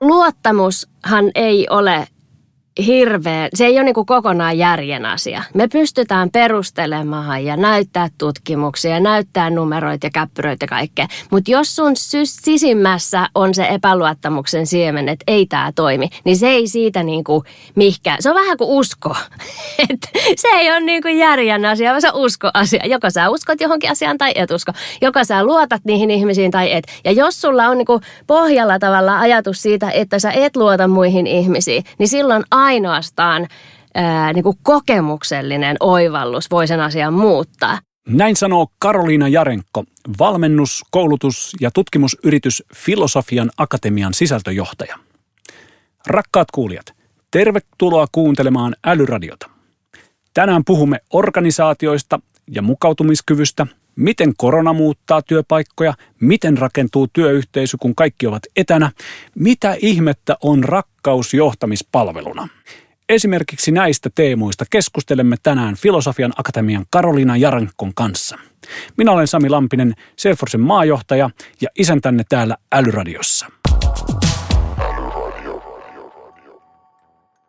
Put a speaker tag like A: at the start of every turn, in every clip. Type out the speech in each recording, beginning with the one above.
A: Luottamushan ei ole hirveän, se ei ole niin kuin kokonaan järjen asia. Me pystytään perustelemaan ja näyttää tutkimuksia ja näyttää numeroita ja käppyröitä ja kaikkea. Mutta jos sun sisimmässä on se epäluottamuksen siemen, että ei tämä toimi, niin se ei siitä niin kuin mihkään. Se on vähän kuin usko. Et se ei ole niin kuin järjen asia, vaan se usko asia. Joko sä uskot johonkin asiaan tai et usko. Joko sä luotat niihin ihmisiin tai et. Ja jos sulla on niin kuin pohjalla tavalla ajatus siitä, että sä et luota muihin ihmisiin, niin silloin ainoastaan ää, niin kuin kokemuksellinen oivallus voi sen asian muuttaa.
B: Näin sanoo Karoliina Jarenko, valmennus, koulutus ja tutkimusyritys Filosofian Akatemian sisältöjohtaja. Rakkaat kuulijat, tervetuloa kuuntelemaan Älyradiota. Tänään puhumme organisaatioista ja mukautumiskyvystä, miten korona muuttaa työpaikkoja, miten rakentuu työyhteisö, kun kaikki ovat etänä, mitä ihmettä on rakkaus johtamispalveluna. Esimerkiksi näistä teemoista keskustelemme tänään Filosofian Akatemian Karoliina Jarankon kanssa. Minä olen Sami Lampinen, Selforsen maajohtaja ja isäntänne täällä Älyradiossa.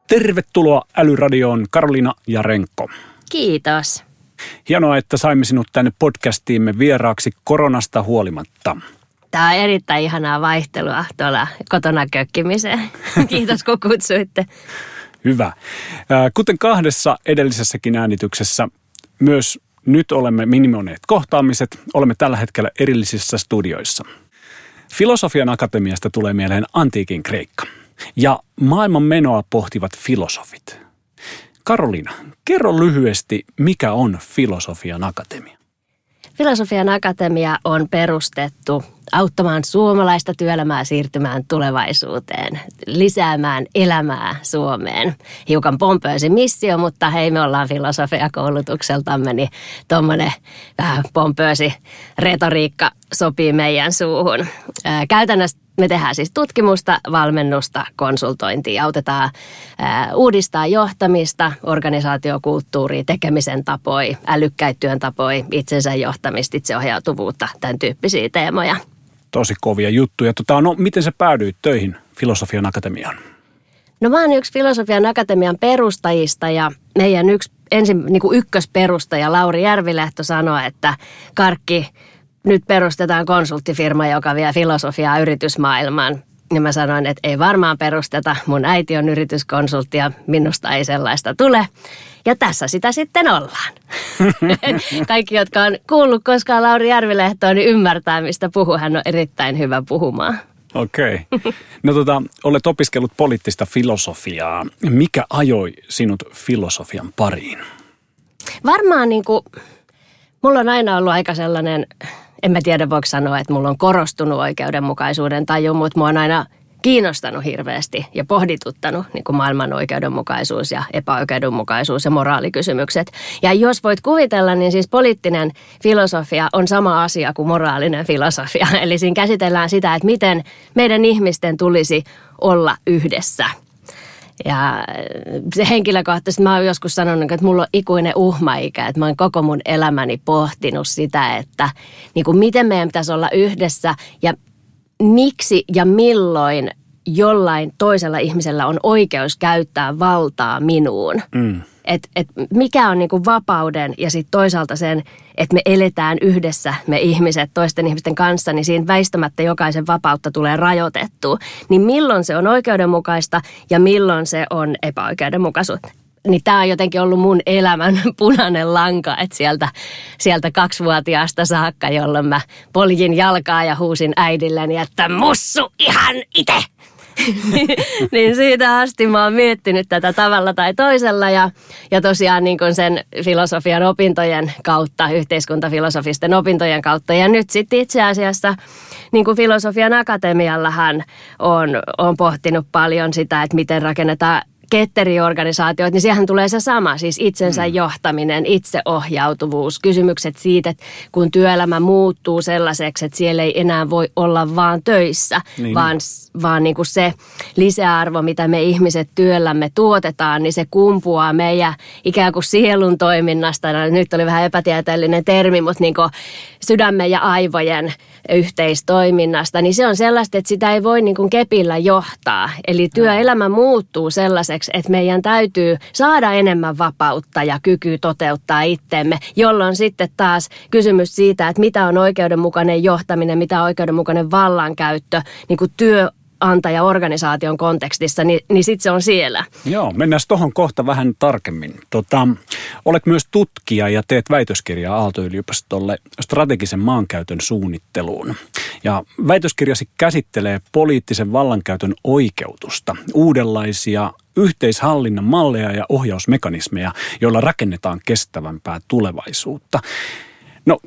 B: Tervetuloa Älyradioon Karoliina Jarenko.
A: Kiitos.
B: Hienoa, että saimme sinut tänne podcastiimme vieraaksi koronasta huolimatta.
A: Tämä on erittäin ihanaa vaihtelua tuolla kotona kökkimiseen. Kiitos kun kutsuitte.
B: Hyvä. Kuten kahdessa edellisessäkin äänityksessä, myös nyt olemme minimoineet kohtaamiset. Olemme tällä hetkellä erillisissä studioissa. Filosofian akatemiasta tulee mieleen antiikin Kreikka ja maailman menoa pohtivat filosofit. Karolina, kerro lyhyesti, mikä on Filosofian akatemia?
A: Filosofian akatemia on perustettu auttamaan suomalaista työelämää siirtymään tulevaisuuteen, lisäämään elämää Suomeen. Hiukan pompöösi missio, mutta hei me ollaan filosofiakoulutukseltamme, niin tuommoinen vähän pompöösi retoriikka sopii meidän suuhun. Käytännössä me tehdään siis tutkimusta, valmennusta, konsultointia. Autetaan ää, uudistaa johtamista, organisaatiokulttuuria, tekemisen tapoja, älykkäitä työn tapoja, itsensä johtamista, itseohjautuvuutta, tämän tyyppisiä teemoja.
B: Tosi kovia juttuja. Tota, no, miten sä päädyit töihin Filosofian Akatemiaan?
A: No mä oon yksi Filosofian Akatemian perustajista ja meidän yksi ensin niin kuin ykkösperustaja Lauri Järvilehto sanoi, että Karkki, nyt perustetaan konsulttifirma, joka vie filosofiaa yritysmaailmaan. Ja mä sanoin, että ei varmaan perusteta. Mun äiti on yrityskonsultti ja minusta ei sellaista tule. Ja tässä sitä sitten ollaan. Kaikki, jotka on kuullut koskaan Lauri Järvilehtoa, niin ymmärtää, mistä puhuu. Hän on erittäin hyvä puhumaan.
B: Okei. Okay. No tota, olet opiskellut poliittista filosofiaa. Mikä ajoi sinut filosofian pariin?
A: Varmaan niin kuin, mulla on aina ollut aika sellainen en mä tiedä voiko sanoa, että mulla on korostunut oikeudenmukaisuuden taju, mutta mua on aina kiinnostanut hirveästi ja pohdituttanut niin kuin maailman oikeudenmukaisuus ja epäoikeudenmukaisuus ja moraalikysymykset. Ja jos voit kuvitella, niin siis poliittinen filosofia on sama asia kuin moraalinen filosofia. Eli siinä käsitellään sitä, että miten meidän ihmisten tulisi olla yhdessä – ja se henkilökohtaisesti mä oon joskus sanonut, että mulla on ikuinen uhmaikä, että mä oon koko mun elämäni pohtinut sitä, että niin kuin miten meidän pitäisi olla yhdessä ja miksi ja milloin jollain toisella ihmisellä on oikeus käyttää valtaa minuun. Mm. Et, et mikä on niinku vapauden ja sitten toisaalta sen, että me eletään yhdessä, me ihmiset toisten ihmisten kanssa, niin siinä väistämättä jokaisen vapautta tulee rajoitettua. Niin milloin se on oikeudenmukaista ja milloin se on epäoikeudenmukaisuutta? niin tämä on jotenkin ollut mun elämän punainen lanka, että sieltä, sieltä kaksivuotiaasta saakka, jolloin mä poljin jalkaa ja huusin äidilleni, että mussu ihan itse. Niin siitä asti mä oon miettinyt tätä tavalla tai toisella ja, ja tosiaan niin kuin sen filosofian opintojen kautta, yhteiskuntafilosofisten opintojen kautta. Ja nyt sitten itse asiassa niin kuin filosofian akatemiallahan on, on pohtinut paljon sitä, että miten rakennetaan ketteriorganisaatioita, niin siihen tulee se sama, siis itsensä mm. johtaminen, itseohjautuvuus, kysymykset siitä, että kun työelämä muuttuu sellaiseksi, että siellä ei enää voi olla vaan töissä, niin. vaan, vaan niin kuin se lisäarvo, mitä me ihmiset työllämme tuotetaan, niin se kumpuaa meidän ikään kuin sielun toiminnasta. No, nyt oli vähän epätieteellinen termi, mutta niin kuin sydämen ja aivojen yhteistoiminnasta, niin se on sellaista, että sitä ei voi niin kuin kepillä johtaa. Eli työelämä muuttuu sellaiseksi, että meidän täytyy saada enemmän vapautta ja kyky toteuttaa itteemme, jolloin sitten taas kysymys siitä, että mitä on oikeudenmukainen johtaminen, mitä on oikeudenmukainen vallankäyttö, niin kuin työ antaja-organisaation kontekstissa, niin, niin sitten se on siellä.
B: Joo, mennään tuohon kohta vähän tarkemmin. Tota, olet myös tutkija ja teet väitöskirjaa Aalto-yliopistolle strategisen maankäytön suunnitteluun. Ja väitöskirjasi käsittelee poliittisen vallankäytön oikeutusta, uudenlaisia yhteishallinnan malleja ja ohjausmekanismeja, joilla rakennetaan kestävämpää tulevaisuutta. No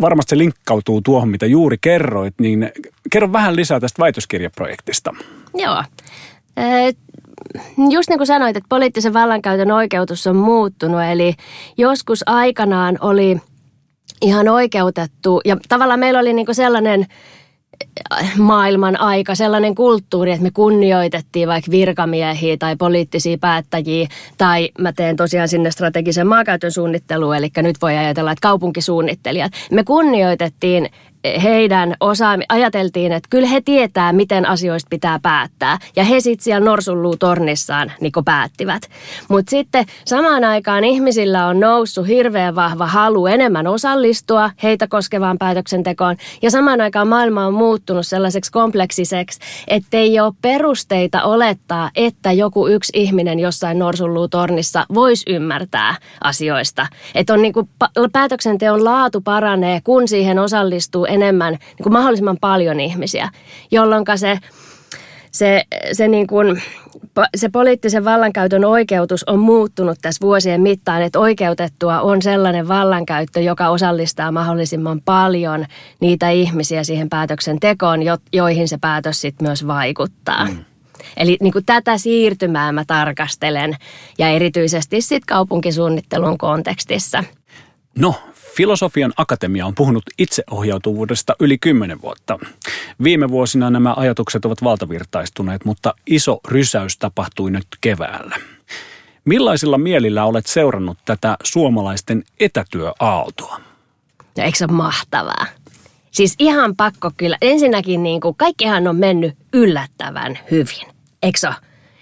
B: varmasti se linkkautuu tuohon, mitä juuri kerroit, niin kerro vähän lisää tästä väitöskirjaprojektista.
A: Joo. Just niin kuin sanoit, että poliittisen vallankäytön oikeutus on muuttunut, eli joskus aikanaan oli ihan oikeutettu, ja tavallaan meillä oli niin kuin sellainen maailman aika, sellainen kulttuuri, että me kunnioitettiin vaikka virkamiehiä tai poliittisia päättäjiä, tai mä teen tosiaan sinne strategisen maakäytön suunnitteluun, eli nyt voi ajatella, että kaupunkisuunnittelijat. Me kunnioitettiin heidän osaami, ajateltiin, että kyllä he tietää, miten asioista pitää päättää. Ja he sitten siellä norsulluu tornissaan niin päättivät. Mutta sitten samaan aikaan ihmisillä on noussut hirveän vahva halu enemmän osallistua heitä koskevaan päätöksentekoon. Ja samaan aikaan maailma on muuttunut sellaiseksi kompleksiseksi, että ei ole perusteita olettaa, että joku yksi ihminen jossain norsulluu tornissa voisi ymmärtää asioista. Että on niin päätöksenteon laatu paranee, kun siihen osallistuu enemmän, niin kuin mahdollisimman paljon ihmisiä, jolloin se se, se, niin kuin, se poliittisen vallankäytön oikeutus on muuttunut tässä vuosien mittaan, että oikeutettua on sellainen vallankäyttö, joka osallistaa mahdollisimman paljon niitä ihmisiä siihen päätöksentekoon, joihin se päätös sitten myös vaikuttaa. Mm. Eli niin kuin tätä siirtymää mä tarkastelen ja erityisesti sitten kaupunkisuunnittelun kontekstissa.
B: No, Filosofian akatemia on puhunut itseohjautuvuudesta yli kymmenen vuotta. Viime vuosina nämä ajatukset ovat valtavirtaistuneet, mutta iso rysäys tapahtui nyt keväällä. Millaisilla mielillä olet seurannut tätä suomalaisten etätyöaaltoa?
A: No eikö se ole mahtavaa? Siis ihan pakko kyllä. Ensinnäkin niin kuin kaikkihan on mennyt yllättävän hyvin. Eikö se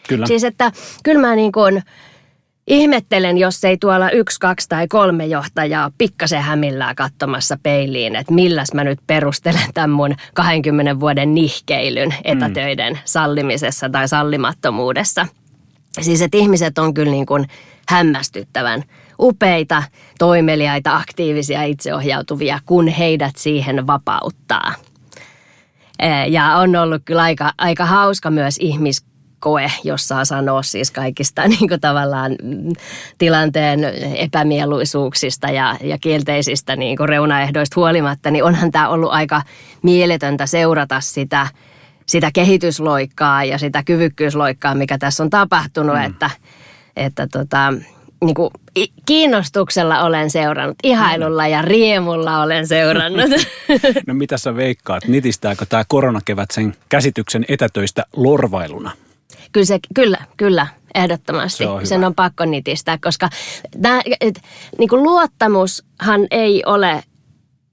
B: Kyllä.
A: Siis että kyllä mä niin kuin, Ihmettelen, jos ei tuolla yksi, kaksi tai kolme johtajaa pikkasen hämillää katsomassa peiliin, että milläs mä nyt perustelen tämän mun 20 vuoden nihkeilyn mm. etätöiden sallimisessa tai sallimattomuudessa. Siis että ihmiset on kyllä niin kuin hämmästyttävän upeita, toimeliaita, aktiivisia, itseohjautuvia, kun heidät siihen vapauttaa. Ja on ollut kyllä aika, aika hauska myös ihmis, koe, jos saa sanoa siis kaikista niin kuin tavallaan mm, tilanteen epämieluisuuksista ja, ja kielteisistä niin kuin reunaehdoista huolimatta, niin onhan tämä ollut aika mieletöntä seurata sitä, sitä kehitysloikkaa ja sitä kyvykkyysloikkaa, mikä tässä on tapahtunut, mm. että, että tota, niin kuin kiinnostuksella olen seurannut, ihailulla ja riemulla olen seurannut.
B: No mitä sä veikkaat, nitistääkö tämä koronakevät sen käsityksen etätöistä lorvailuna?
A: Kyllä, se, kyllä, kyllä ehdottomasti. Se on Sen on pakko nitistää, koska tämä, et, niin kuin luottamushan ei ole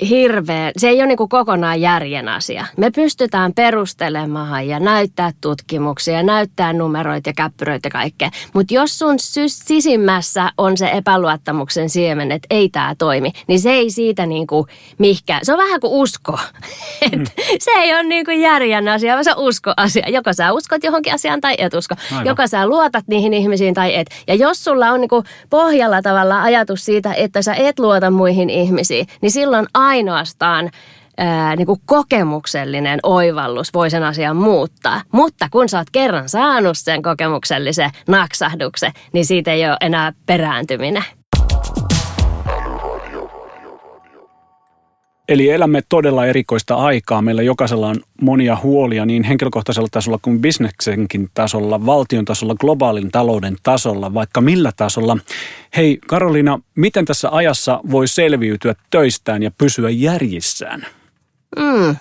A: hirveän, se ei ole niin kuin kokonaan järjen asia. Me pystytään perustelemaan ja näyttää tutkimuksia, näyttää numeroita ja käppyröitä ja kaikkea. Mutta jos sun sisimmässä on se epäluottamuksen siemen, että ei tämä toimi, niin se ei siitä niin kuin mihkään. Se on vähän kuin usko. Mm. se ei ole niin kuin järjen asia, vaan se on usko asia. Joko sä uskot johonkin asiaan tai et usko. Aivan. Joko sä luotat niihin ihmisiin tai et. Ja jos sulla on niin kuin pohjalla tavalla ajatus siitä, että sä et luota muihin ihmisiin, niin silloin ainoastaan ää, niin kuin kokemuksellinen oivallus voi sen asian muuttaa. Mutta kun sä oot kerran saanut sen kokemuksellisen naksahduksen, niin siitä ei ole enää perääntyminen.
B: Eli elämme todella erikoista aikaa. Meillä jokaisella on monia huolia niin henkilökohtaisella tasolla kuin bisneksenkin tasolla, valtion tasolla, globaalin talouden tasolla, vaikka millä tasolla. Hei Karolina, miten tässä ajassa voi selviytyä töistään ja pysyä järjissään?
A: Mm.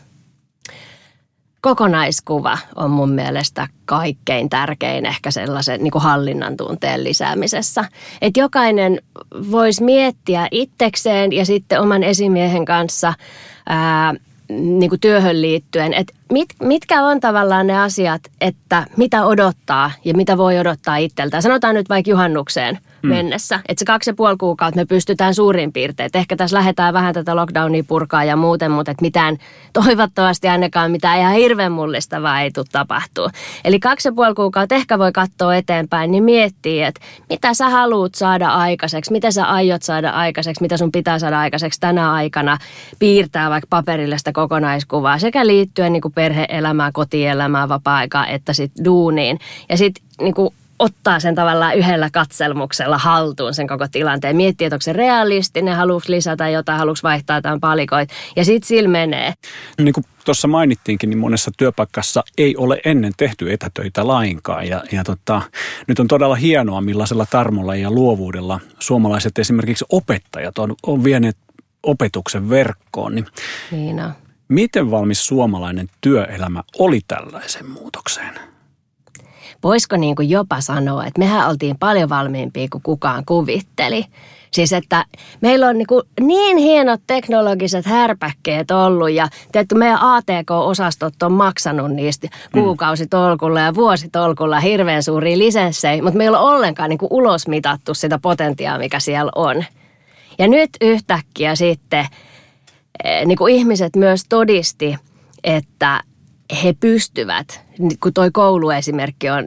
A: Kokonaiskuva on mun mielestä kaikkein tärkein ehkä sellaisen niin kuin hallinnan tunteen lisäämisessä. Että jokainen voisi miettiä itsekseen ja sitten oman esimiehen kanssa ää, niin kuin työhön liittyen, että mit, mitkä on tavallaan ne asiat, että mitä odottaa ja mitä voi odottaa itseltään. Sanotaan nyt vaikka juhannukseen mm. mennessä, että se kaksi ja puoli kuukautta me pystytään suurin piirtein. Ehkä tässä lähdetään vähän tätä lockdownia purkaa ja muuten, mutta että mitään toivottavasti ainakaan mitään ihan hirveän mullistavaa ei tule tapahtua. Eli kaksi ja puoli kuukautta ehkä voi katsoa eteenpäin, niin miettii, että mitä sä haluat saada aikaiseksi, mitä sä aiot saada aikaiseksi, mitä sun pitää saada aikaiseksi tänä aikana, piirtää vaikka paperille sitä kokonaiskuvaa sekä liittyen niin kuin perhe-elämää, kotielämää, vapaa-aikaa, että sitten duuniin. Ja sitten niin ottaa sen tavallaan yhdellä katselmuksella haltuun sen koko tilanteen. Miettii, että onko se realistinen, haluuks lisätä jotain, haluuks vaihtaa jotain palikoita. Ja sitten sillä menee.
B: Niin kuin tuossa mainittiinkin, niin monessa työpaikassa ei ole ennen tehty etätöitä lainkaan. Ja, ja tota, nyt on todella hienoa, millaisella tarmolla ja luovuudella suomalaiset esimerkiksi opettajat on, on vieneet opetuksen verkkoon. Niin,
A: niin on.
B: Miten valmis suomalainen työelämä oli tällaisen muutokseen?
A: Voisiko niin kuin jopa sanoa, että mehän oltiin paljon valmiimpia kuin kukaan kuvitteli. Siis että meillä on niin, kuin niin hienot teknologiset härpäkkeet ollut ja tietty meidän ATK-osastot on maksanut niistä kuukausitolkulla ja vuositolkulla hirveän suuria lisenssejä, mutta meillä on ollenkaan niin kuin ulosmitattu sitä potentiaa, mikä siellä on. Ja nyt yhtäkkiä sitten Eh, niin kuin ihmiset myös todisti, että he pystyvät, kun toi kouluesimerkki on,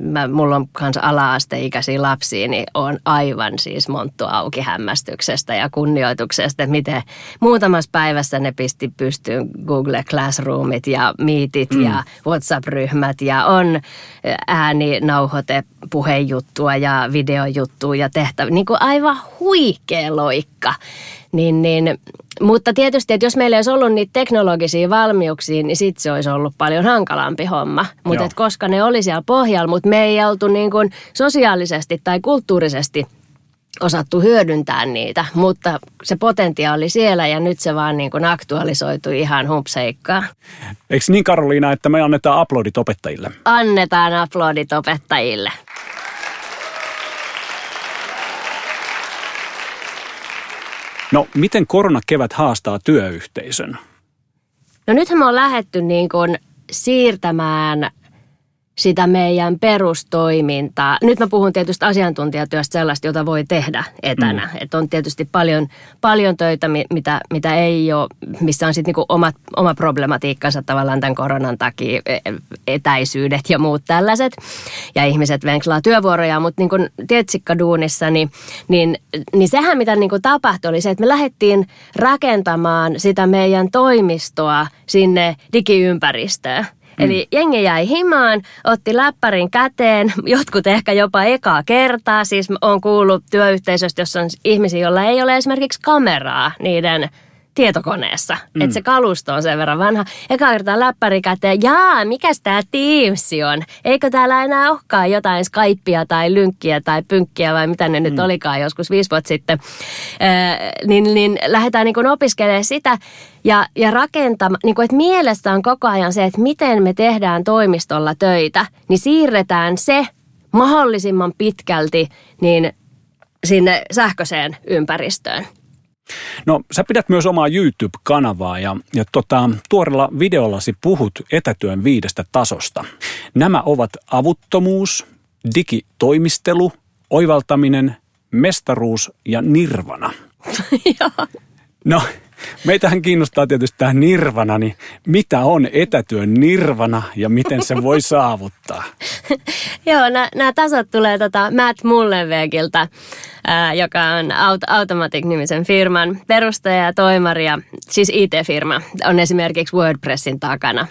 A: mä, mulla on kanssa ala-asteikäisiä lapsia, niin on aivan siis monttu auki hämmästyksestä ja kunnioituksesta, että miten muutamassa päivässä ne pisti pystyyn Google Classroomit ja Meetit mm. ja WhatsApp-ryhmät ja on ääni, nauhoite, puhejuttua ja videojuttua ja tehtävä, niin kuin aivan huikea loikka. Niin, niin mutta tietysti, että jos meillä ei olisi ollut niitä teknologisia valmiuksia, niin sitten se olisi ollut paljon hankalampi homma. Mutta koska ne oli siellä pohjalla, mutta me ei oltu niin kuin sosiaalisesti tai kulttuurisesti osattu hyödyntää niitä, mutta se potentiaali siellä ja nyt se vaan niin kuin aktualisoitu ihan humpseikkaa.
B: Eikö niin Karoliina, että me annetaan aplodit opettajille?
A: Annetaan aplodit opettajille.
B: No, miten koronakevät haastaa työyhteisön?
A: No nythän me on lähetty niin kuin siirtämään sitä meidän perustoimintaa. Nyt mä puhun tietysti asiantuntijatyöstä sellaista, jota voi tehdä etänä. Mm. Että on tietysti paljon, paljon töitä, mitä, mitä ei ole, missä on sitten niinku omat, oma problematiikkansa tavallaan tämän koronan takia, e, etäisyydet ja muut tällaiset. Ja ihmiset venkslaa työvuoroja, mutta niin kuin tietsikkaduunissa, niin, niin, niin sehän mitä niin kuin tapahtui oli se, että me lähdettiin rakentamaan sitä meidän toimistoa sinne digiympäristöön. Mm. Eli jengi jäi himaan, otti läppärin käteen, jotkut ehkä jopa ekaa kertaa. Siis on kuullut työyhteisöstä, jossa on ihmisiä, joilla ei ole esimerkiksi kameraa niiden tietokoneessa. Mm. Että se kalusto on sen verran vanha. Eka kertaa läppäri käteen, jaa, mikäs tämä Teams on? Eikö täällä enää olekaan jotain Skypea tai lynkkiä tai pynkkiä vai mitä ne mm. nyt olikaan joskus viisi vuotta sitten. Äh, niin, niin lähdetään niin opiskelemaan sitä ja, ja rakentamaan, niin kuin, että mielessä on koko ajan se, että miten me tehdään toimistolla töitä, niin siirretään se mahdollisimman pitkälti niin sinne sähköiseen ympäristöön.
B: No sä pidät myös omaa YouTube-kanavaa ja, ja tota, tuorella videollasi puhut etätyön viidestä tasosta. Nämä ovat avuttomuus, digitoimistelu, oivaltaminen, mestaruus ja nirvana. no Meitähän kiinnostaa tietysti tämä nirvana, niin mitä on etätyön nirvana ja miten se voi saavuttaa?
A: Joo, nämä tasot tulee tota Matt Mullenwegiltä, ää, joka on Aut- Automatic-nimisen firman perustaja ja toimari, ja, siis IT-firma, on esimerkiksi WordPressin takana.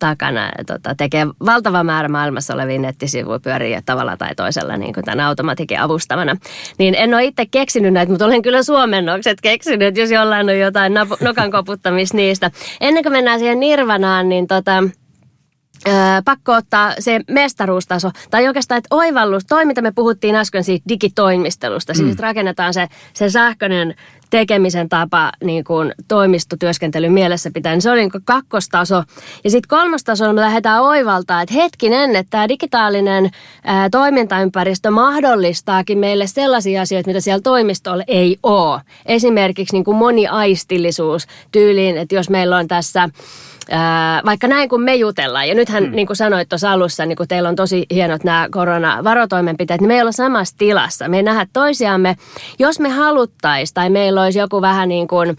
A: Takana tota, tekee valtava määrä maailmassa olevia nettisivuja pyörii tavalla tai toisella niin kuin tämän Automatikin avustavana. Niin en ole itse keksinyt näitä, mutta olen kyllä suomennokset keksinyt, jos jollain on jotain nokan koputtamista niistä. Ennen kuin mennään siihen Nirvanaan, niin tota, Öö, pakko ottaa se mestaruustaso, tai oikeastaan, että oivallus, toi mitä me puhuttiin äsken siitä digitoimistelusta, siis mm. siis rakennetaan se, se sähköinen tekemisen tapa niin kuin toimistotyöskentelyn mielessä pitää, niin se oli niin kuin kakkostaso. Ja sitten kolmostaso me lähdetään oivaltaa, että hetkinen, että tämä digitaalinen ää, toimintaympäristö mahdollistaakin meille sellaisia asioita, mitä siellä toimistolla ei ole. Esimerkiksi niin kuin moniaistillisuus tyyliin, että jos meillä on tässä vaikka näin kuin me jutellaan, ja nythän mm. niin kuin sanoit tuossa alussa, niin kuin teillä on tosi hienot nämä koronavarotoimenpiteet, niin me ei olla samassa tilassa. Me ei nähdä toisiamme. Jos me haluttaisiin tai meillä olisi joku vähän niin kuin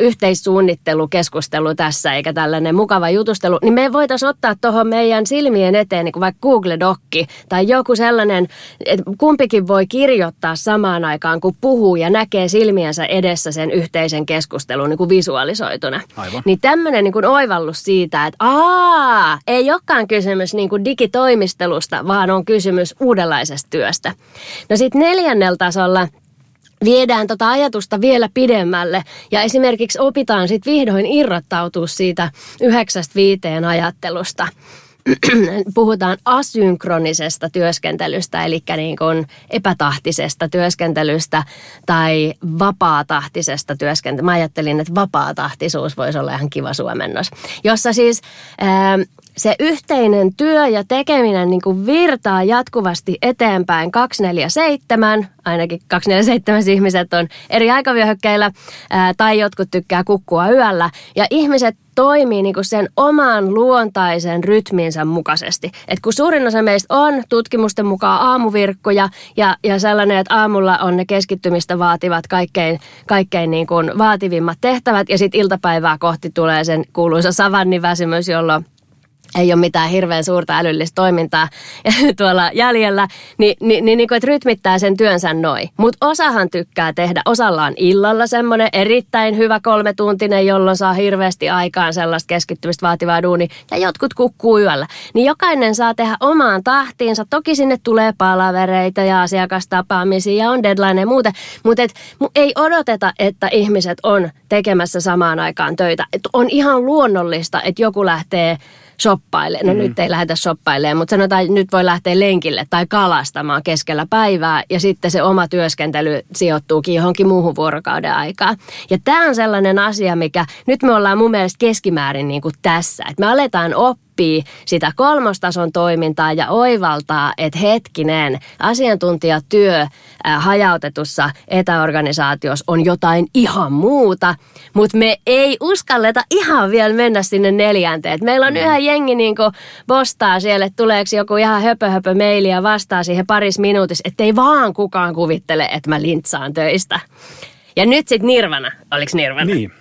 A: yhteissuunnittelukeskustelu tässä, eikä tällainen mukava jutustelu, niin me voitaisiin ottaa tuohon meidän silmien eteen niin kuin vaikka Google-dokki tai joku sellainen, että kumpikin voi kirjoittaa samaan aikaan, kun puhuu ja näkee silmiensä edessä sen yhteisen keskustelun niin kuin visualisoituna. Aivan. Niin tämmöinen niin kuin oivallus siitä, että aa, ei olekaan kysymys niin kuin digitoimistelusta, vaan on kysymys uudenlaisesta työstä. No sitten neljännellä tasolla viedään tota ajatusta vielä pidemmälle ja esimerkiksi opitaan sitten vihdoin irrottautua siitä yhdeksästä viiteen ajattelusta. puhutaan asynkronisesta työskentelystä, eli niin kuin epätahtisesta työskentelystä tai vapaatahtisesta työskentelystä. Mä ajattelin, että vapaatahtisuus voisi olla ihan kiva suomennos, jossa siis ää, se yhteinen työ ja tekeminen niin kuin virtaa jatkuvasti eteenpäin 247, ainakin 247 ihmiset on eri aikavyöhykkeillä, ää, tai jotkut tykkää kukkua yöllä, ja ihmiset toimii niin kuin sen oman luontaisen rytminsä mukaisesti. Et kun suurin osa meistä on tutkimusten mukaan aamuvirkkoja ja, ja sellainen, että aamulla on ne keskittymistä vaativat kaikkein, kaikkein niin kuin vaativimmat tehtävät ja sitten iltapäivää kohti tulee sen kuuluisa savanniväsymys, jolloin ei ole mitään hirveän suurta älyllistä toimintaa tuolla jäljellä, niin, niin, niin, niin kuin, että rytmittää sen työnsä noin. Mutta osahan tykkää tehdä, osalla on illalla semmoinen erittäin hyvä kolmetuntinen, jolloin saa hirveästi aikaan sellaista keskittymistä vaativaa duuni, ja jotkut kukkuu yöllä. Niin jokainen saa tehdä omaan tahtiinsa. Toki sinne tulee palavereita ja asiakastapaamisia ja on deadline ja muuta, mutta et, ei odoteta, että ihmiset on tekemässä samaan aikaan töitä. Et on ihan luonnollista, että joku lähtee shoppailemaan. No mm. nyt ei lähdetä shoppailemaan, mutta sanotaan, että nyt voi lähteä lenkille tai kalastamaan keskellä päivää ja sitten se oma työskentely sijoittuukin johonkin muuhun vuorokauden aikaan. Ja tämä on sellainen asia, mikä nyt me ollaan mun mielestä keskimäärin niin kuin tässä, että me aletaan oppia oppii sitä kolmostason toimintaa ja oivaltaa, että hetkinen, asiantuntijatyö äh, hajautetussa etäorganisaatiossa on jotain ihan muuta, mutta me ei uskalleta ihan vielä mennä sinne neljänteen. Meillä on mm. yhä jengi niin postaa siellä, että tuleeko joku ihan höpö, höpö meili ja vastaa siihen paris minuutissa, ettei vaan kukaan kuvittele, että mä lintsaan töistä. Ja nyt sitten Nirvana, oliko Nirvana?
B: Niin.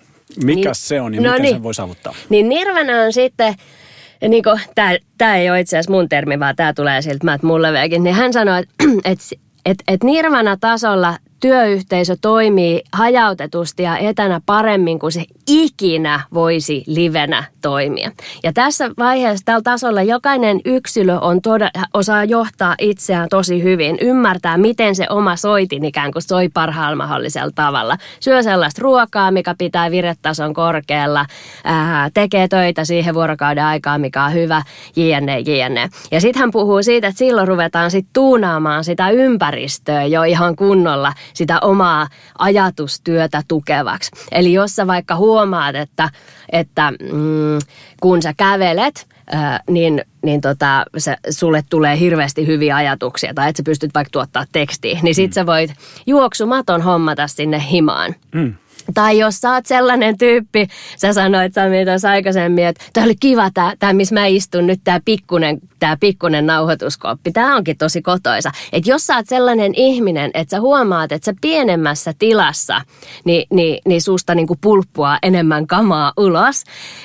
B: Mikä niin, se on ja no miten niin, se voi saavuttaa?
A: Niin Nirvana on sitten ja niin tämä ei ole itse asiassa mun termi, vaan tämä tulee siltä. Matt Mulleveekin, niin hän sanoi, että et, et, et Nirvana-tasolla työyhteisö toimii hajautetusti ja etänä paremmin kuin se ikinä voisi livenä toimia. Ja tässä vaiheessa tällä tasolla jokainen yksilö on toda, osaa johtaa itseään tosi hyvin, ymmärtää miten se oma soitin ikään kuin soi parhaalla mahdollisella tavalla. Syö sellaista ruokaa, mikä pitää viretason korkealla, ää, tekee töitä siihen vuorokauden aikaan, mikä on hyvä, jne, jne. Ja sitten hän puhuu siitä, että silloin ruvetaan sitten tuunaamaan sitä ympäristöä jo ihan kunnolla sitä omaa ajatustyötä tukevaksi. Eli jos sä vaikka huomaat, että, että mm, kun sä kävelet, niin, niin tota, se, sulle tulee hirveästi hyviä ajatuksia tai että sä pystyt vaikka tuottaa tekstiä, niin sit mm. sä voit juoksumaton hommata sinne himaan. Mm. Tai jos sä oot sellainen tyyppi, sä sanoit Sami tuossa aikaisemmin, että tämä oli kiva tämä, missä mä istun nyt, tämä pikkunen, tää pikkunen nauhoituskoppi. Tämä onkin tosi kotoisa. Että jos sä oot sellainen ihminen, että sä huomaat, että sä pienemmässä tilassa, niin, niin, niin susta niinku pulppua enemmän kamaa ulos,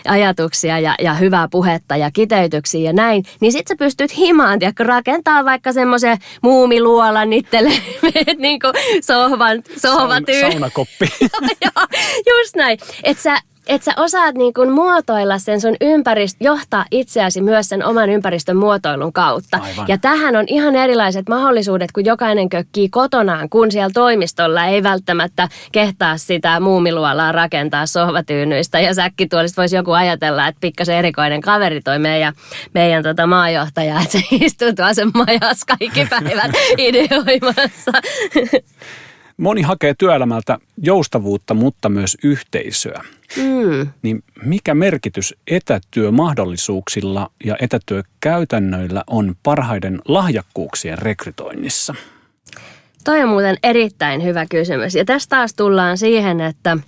A: ajatuksia ja, ja hyvää puhetta ja kiteytyksiä ja näin, niin sit sä pystyt himaan, tiedätkö, rakentaa vaikka semmoisen muumiluolan itselle, niinku sohvan, sohvan
B: Saun, Saunakoppi.
A: Just näin. Että sä että sä osaat niin kuin muotoilla sen sun ympäristö, johtaa itseäsi myös sen oman ympäristön muotoilun kautta.
B: Aivan.
A: Ja tähän on ihan erilaiset mahdollisuudet, kun jokainen kökkii kotonaan, kun siellä toimistolla ei välttämättä kehtaa sitä muumiluolaa rakentaa sohvatyynyistä. Ja säkkituolista voisi joku ajatella, että pikkasen erikoinen kaveri toi meidän, meidän tota maajohtaja, että se istuu tuossa majassa kaikki päivät ideoimassa.
B: Moni hakee työelämältä joustavuutta, mutta myös yhteisöä.
A: Mm.
B: Niin mikä merkitys etätyömahdollisuuksilla ja etätyökäytännöillä on parhaiden lahjakkuuksien rekrytoinnissa?
A: Toi on muuten erittäin hyvä kysymys. Ja tästä taas tullaan siihen, että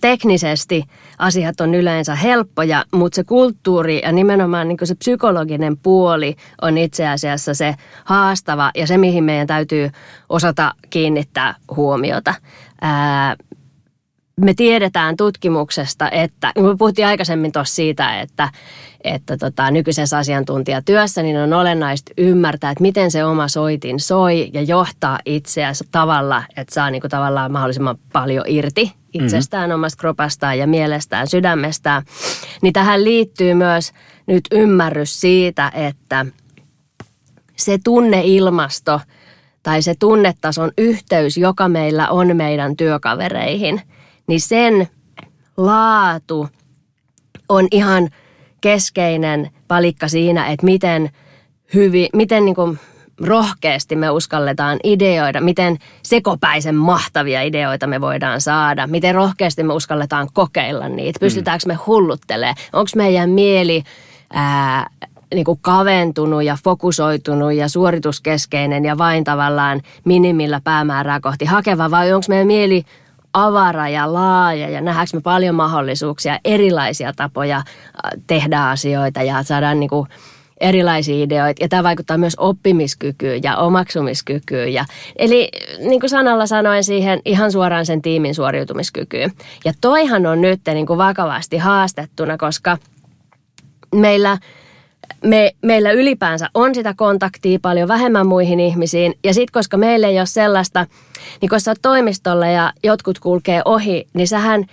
A: teknisesti asiat on yleensä helppoja, mutta se kulttuuri ja nimenomaan niin se psykologinen puoli on itse asiassa se haastava ja se, mihin meidän täytyy osata kiinnittää huomiota. Ää, me tiedetään tutkimuksesta, että, me puhuttiin aikaisemmin tuossa siitä, että, että tota, nykyisessä asiantuntijatyössä niin on olennaista ymmärtää, että miten se oma soitin soi ja johtaa itseänsä tavalla, että saa niin kuin tavallaan mahdollisimman paljon irti itsestään, mm-hmm. omasta kropastaan ja mielestään, sydämestään. Niin tähän liittyy myös nyt ymmärrys siitä, että se tunneilmasto tai se tunnetason yhteys, joka meillä on meidän työkavereihin – niin sen laatu on ihan keskeinen palikka siinä, että miten, hyvin, miten niin kuin rohkeasti me uskalletaan ideoida, miten sekopäisen mahtavia ideoita me voidaan saada, miten rohkeasti me uskalletaan kokeilla niitä, pystytäänkö me hulluttelemaan, onko meidän mieli ää, niin kuin kaventunut ja fokusoitunut ja suorituskeskeinen ja vain tavallaan minimillä päämäärää kohti hakeva vai onko meidän mieli avara ja laaja ja nähdäänkö me paljon mahdollisuuksia, erilaisia tapoja tehdä asioita ja saadaan niin kuin erilaisia ideoita. Ja tämä vaikuttaa myös oppimiskykyyn ja omaksumiskykyyn. Ja, eli niin kuin sanalla sanoen siihen ihan suoraan sen tiimin suoriutumiskykyyn. Ja toihan on nyt niin kuin vakavasti haastettuna, koska meillä – me, meillä ylipäänsä on sitä kontaktia paljon vähemmän muihin ihmisiin. Ja sitten koska meillä ei ole sellaista, niin kun sä oot toimistolla ja jotkut kulkee ohi, niin sähän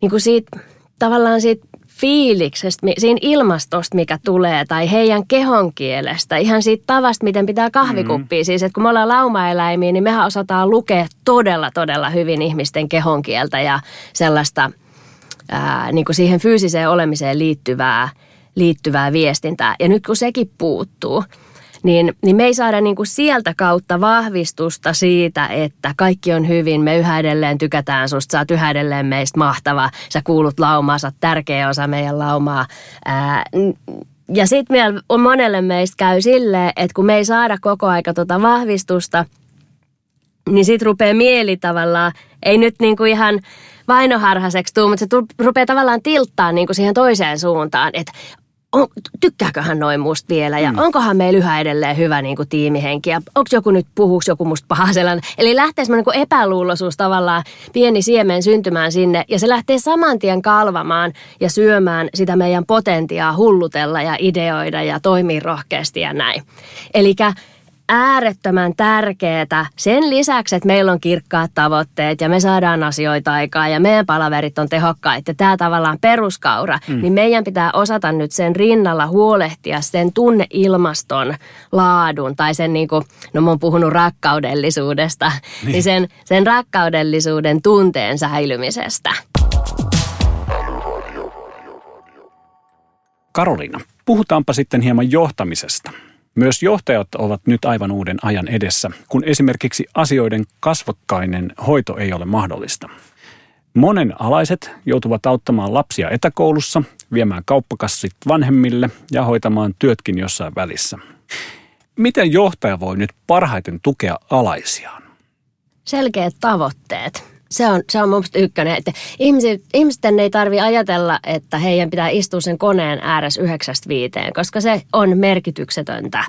A: niin kuin siitä, tavallaan siitä fiiliksestä, siinä ilmastosta, mikä tulee, tai heidän kehon kielestä, ihan siitä tavasta, miten pitää kahvikuppia. Mm-hmm. Siis, että kun me ollaan laumaeläimiä, niin mehän osataan lukea todella, todella hyvin ihmisten kehon kieltä ja sellaista ää, niin kuin siihen fyysiseen olemiseen liittyvää – liittyvää viestintää. Ja nyt kun sekin puuttuu, niin, niin me ei saada niin kuin sieltä kautta vahvistusta siitä, että kaikki on hyvin, me yhä edelleen tykätään susta, sä oot yhä edelleen meistä mahtava, sä kuulut laumaa, sä oot tärkeä osa meidän laumaa. Ää, ja sitten on monelle meistä käy silleen, että kun me ei saada koko aika tota vahvistusta, niin sitten rupeaa mieli tavallaan, ei nyt niinku ihan vainoharhaiseksi tuu, mutta se rupeaa tavallaan tilttaa niinku siihen toiseen suuntaan, että on, tykkääköhän noin musta vielä ja mm. onkohan meillä yhä edelleen hyvä niin kuin tiimihenki ja onko joku nyt puhuuko joku musta paha sellainen. Eli lähtee semmoinen niin epäluuloisuus tavallaan pieni siemen syntymään sinne ja se lähtee saman tien kalvamaan ja syömään sitä meidän potentiaa hullutella ja ideoida ja toimia rohkeasti ja näin. Eli äärettömän tärkeää. Sen lisäksi, että meillä on kirkkaat tavoitteet ja me saadaan asioita aikaa ja meidän palaverit on tehokkaita ja tämä tavallaan peruskaura, mm. niin meidän pitää osata nyt sen rinnalla huolehtia sen tunneilmaston laadun tai sen niin kuin, no mä oon puhunut rakkaudellisuudesta, niin, niin sen, sen rakkaudellisuuden tunteen säilymisestä.
B: Karolina, puhutaanpa sitten hieman johtamisesta. Myös johtajat ovat nyt aivan uuden ajan edessä, kun esimerkiksi asioiden kasvokkainen hoito ei ole mahdollista. Monen alaiset joutuvat auttamaan lapsia etäkoulussa, viemään kauppakassit vanhemmille ja hoitamaan työtkin jossain välissä. Miten johtaja voi nyt parhaiten tukea alaisiaan?
A: Selkeät tavoitteet se on, se on mun ykkönen. Että ihmiset, ihmisten ei tarvi ajatella, että heidän pitää istua sen koneen ääressä yhdeksästä viiteen, koska se on merkityksetöntä.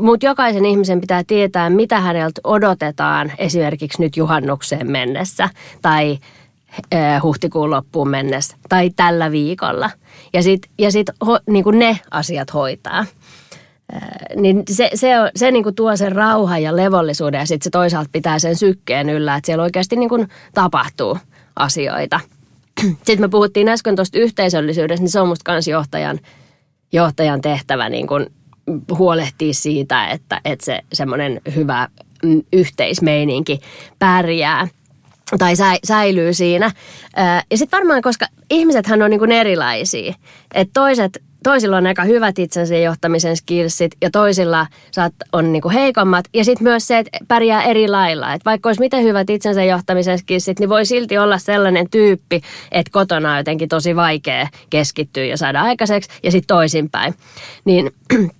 A: Mutta jokaisen ihmisen pitää tietää, mitä häneltä odotetaan esimerkiksi nyt juhannukseen mennessä tai ää, huhtikuun loppuun mennessä tai tällä viikolla. Ja sitten ja sit, ho, niin ne asiat hoitaa niin se, se, se niin kuin tuo sen rauhan ja levollisuuden ja sitten se toisaalta pitää sen sykkeen yllä, että siellä oikeasti niin kuin tapahtuu asioita. sitten me puhuttiin äsken tuosta yhteisöllisyydestä, niin se on musta myös johtajan, johtajan tehtävä niin kun huolehtia siitä, että, että se semmoinen hyvä mm, yhteismeininki pärjää tai säilyy siinä. Ja sitten varmaan, koska ihmisethän on niin kuin erilaisia, että toiset toisilla on aika hyvät itsensä johtamisen skillsit ja toisilla saat, on niinku heikommat. Ja sitten myös se, että pärjää eri lailla. Et vaikka olisi miten hyvät itsensä johtamisen skillsit, niin voi silti olla sellainen tyyppi, että kotona on jotenkin tosi vaikea keskittyä ja saada aikaiseksi ja sitten toisinpäin. Niin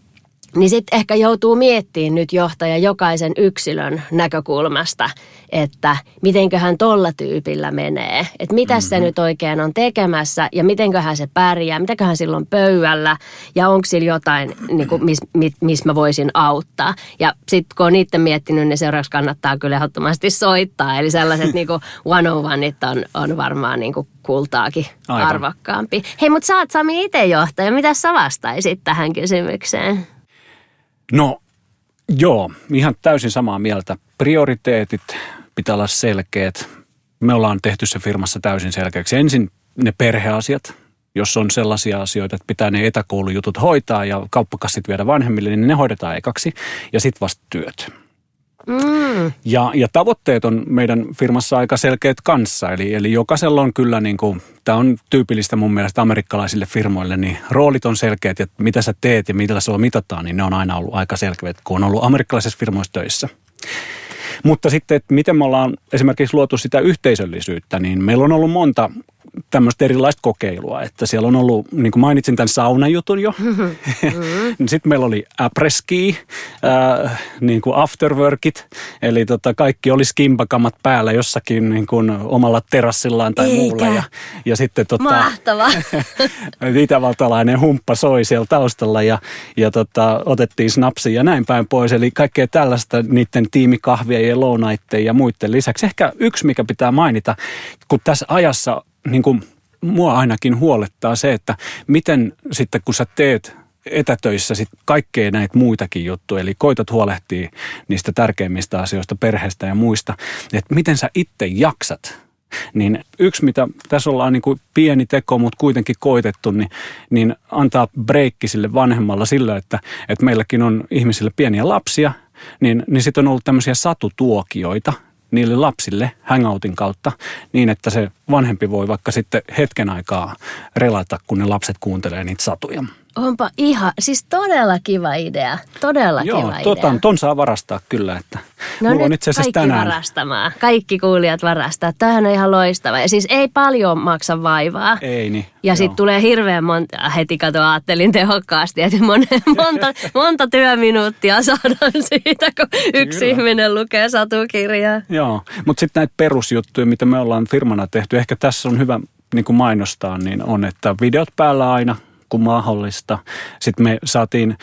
A: niin sitten ehkä joutuu miettimään nyt johtaja jokaisen yksilön näkökulmasta, että mitenköhän tolla tyypillä menee. Että mitä mm-hmm. se nyt oikein on tekemässä ja mitenköhän se pärjää, mitäköhän silloin pöyällä ja onko sillä jotain, niin missä mis, mis mä voisin auttaa. Ja sitten kun on itse miettinyt, niin seuraavaksi kannattaa kyllä ehdottomasti soittaa. Eli sellaiset niin one on on, on varmaan niin kultaakin Aivan. arvokkaampi. Hei, mutta sä oot Sami itse johtaja. Mitä sä vastaisit tähän kysymykseen?
B: No joo, ihan täysin samaa mieltä. Prioriteetit pitää olla selkeät. Me ollaan tehty se firmassa täysin selkeäksi. Ensin ne perheasiat, jos on sellaisia asioita, että pitää ne etäkoulujutut hoitaa ja kauppakassit viedä vanhemmille, niin ne hoidetaan ekaksi ja sitten vasta työt. Mm. Ja, ja tavoitteet on meidän firmassa aika selkeät kanssa. Eli, eli jokaisella on kyllä, niin kuin, tämä on tyypillistä mun mielestä amerikkalaisille firmoille, niin roolit on selkeät ja mitä sä teet ja millä se mitataan, niin ne on aina ollut aika selkeät, kun on ollut amerikkalaisissa firmoissa töissä. Mutta sitten, että miten me ollaan esimerkiksi luotu sitä yhteisöllisyyttä, niin meillä on ollut monta tämmöistä erilaista kokeilua, että siellä on ollut, niin kuin mainitsin tämän saunajutun jo, mm-hmm. sitten meillä oli apreski, äh, niin kuin afterworkit, eli tota, kaikki oli skimpakamat päällä jossakin niin kuin omalla terassillaan tai Eikä. muulla. Ja, ja sitten tota,
A: Mahtava.
B: itävaltalainen humppa soi siellä taustalla ja, ja tota, otettiin snapsia ja näin päin pois. Eli kaikkea tällaista niiden tiimikahvien ja lounaitteen ja muiden lisäksi. Ehkä yksi, mikä pitää mainita, kun tässä ajassa niin kuin mua ainakin huolettaa se, että miten sitten kun sä teet etätöissä sit kaikkea näitä muitakin juttuja, eli koitat huolehtia niistä tärkeimmistä asioista, perheestä ja muista, että miten sä itse jaksat niin yksi, mitä tässä ollaan niin kuin pieni teko, mutta kuitenkin koitettu, niin, niin antaa breikki sille vanhemmalla sillä, että, että meilläkin on ihmisille pieniä lapsia, niin, niin sitten on ollut tämmöisiä satutuokioita – niille lapsille hangoutin kautta niin, että se vanhempi voi vaikka sitten hetken aikaa relata, kun ne lapset kuuntelee niitä satuja.
A: Onpa ihan, siis todella kiva idea. Todella
B: Joo,
A: kiva
B: tota, idea. ton saa varastaa kyllä, että no mulla on itse asiassa
A: tänään. varastamaan. Kaikki kuulijat varastaa. Tämähän on ihan loistava. Ja siis ei paljon maksa vaivaa.
B: Ei niin.
A: Ja sitten tulee hirveän monta, heti kato ajattelin tehokkaasti, että monta, monta, monta työminuuttia saadaan siitä, kun yksi kyllä. ihminen lukee satukirjaa.
B: Joo, mutta sitten näitä perusjuttuja, mitä me ollaan firmana tehty, ehkä tässä on hyvä niin kuin mainostaa, niin on, että videot päällä aina – kuin mahdollista. Sitten me saatiin